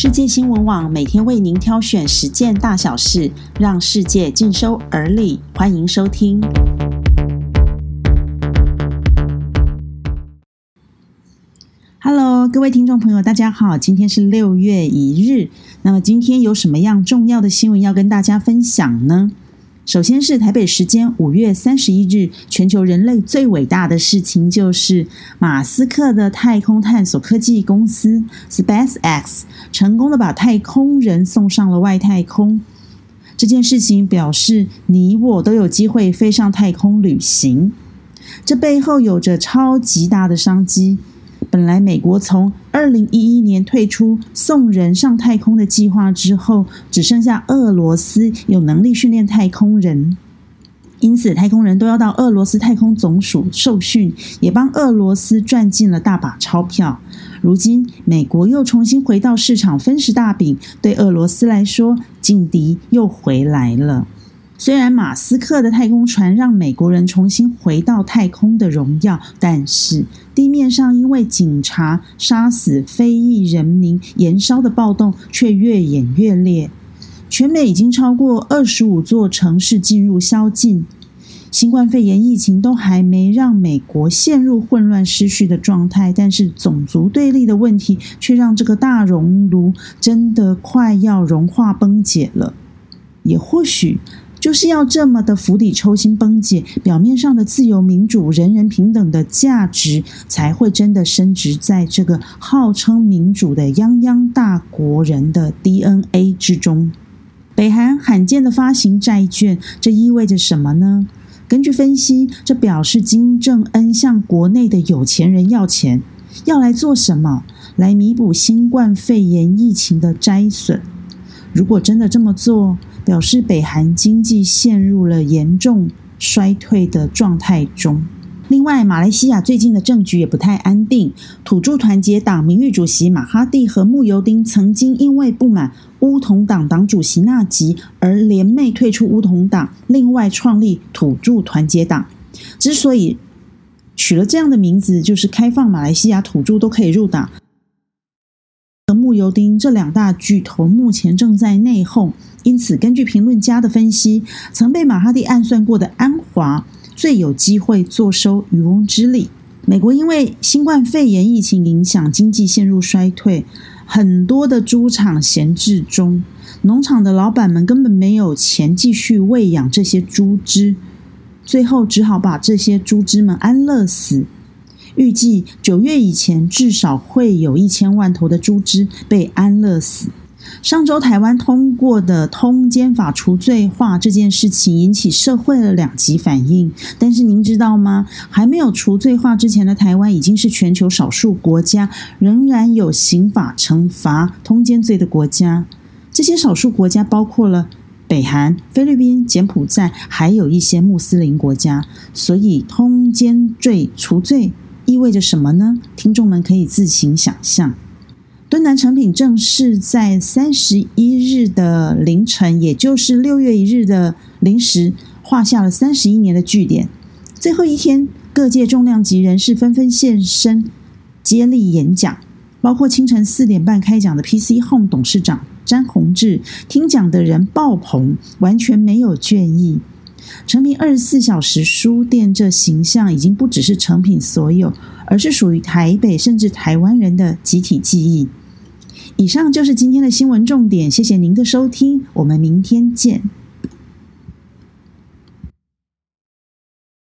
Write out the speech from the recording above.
世界新闻网每天为您挑选十件大小事，让世界尽收耳里。欢迎收听。Hello，各位听众朋友，大家好，今天是六月一日。那么今天有什么样重要的新闻要跟大家分享呢？首先是台北时间五月三十一日，全球人类最伟大的事情就是马斯克的太空探索科技公司 SpaceX 成功的把太空人送上了外太空。这件事情表示你我都有机会飞上太空旅行，这背后有着超级大的商机。本来美国从二零一一年退出送人上太空的计划之后，只剩下俄罗斯有能力训练太空人，因此太空人都要到俄罗斯太空总署受训，也帮俄罗斯赚进了大把钞票。如今美国又重新回到市场分食大饼，对俄罗斯来说，劲敌又回来了。虽然马斯克的太空船让美国人重新回到太空的荣耀，但是地面上因为警察杀死非裔人民、燃烧的暴动却越演越烈。全美已经超过二十五座城市进入宵禁，新冠肺炎疫情都还没让美国陷入混乱失序的状态，但是种族对立的问题却让这个大熔炉真的快要融化崩解了。也或许。就是要这么的釜底抽薪崩解，表面上的自由民主、人人平等的价值，才会真的升值在这个号称民主的泱泱大国人的 DNA 之中。北韩罕见的发行债券，这意味着什么呢？根据分析，这表示金正恩向国内的有钱人要钱，要来做什么？来弥补新冠肺炎疫情的灾损。如果真的这么做，表示北韩经济陷入了严重衰退的状态中。另外，马来西亚最近的政局也不太安定。土著团结党名誉主席马哈蒂和穆尤丁曾经因为不满乌统党党主席纳吉而联袂退出乌统党，另外创立土著团结党。之所以取了这样的名字，就是开放马来西亚土著都可以入党。和穆尤丁这两大巨头目前正在内讧，因此根据评论家的分析，曾被马哈蒂暗算过的安华最有机会坐收渔翁之利。美国因为新冠肺炎疫情影响，经济陷入衰退，很多的猪场闲置中，农场的老板们根本没有钱继续喂养这些猪只，最后只好把这些猪只们安乐死。预计九月以前，至少会有一千万头的猪只被安乐死。上周台湾通过的通奸法除罪化这件事情，引起社会的两极反应。但是您知道吗？还没有除罪化之前的台湾，已经是全球少数国家仍然有刑法惩罚通奸罪的国家。这些少数国家包括了北韩、菲律宾、柬埔寨，还有一些穆斯林国家。所以通奸罪除罪。意味着什么呢？听众们可以自行想象。敦南成品正式在三十一日的凌晨，也就是六月一日的零时，画下了三十一年的句点。最后一天，各界重量级人士纷纷现身，接力演讲，包括清晨四点半开讲的 PC Home 董事长詹宏志，听讲的人爆棚，完全没有倦意。成品二十四小时书店这形象已经不只是成品所有，而是属于台北甚至台湾人的集体记忆。以上就是今天的新闻重点，谢谢您的收听，我们明天见。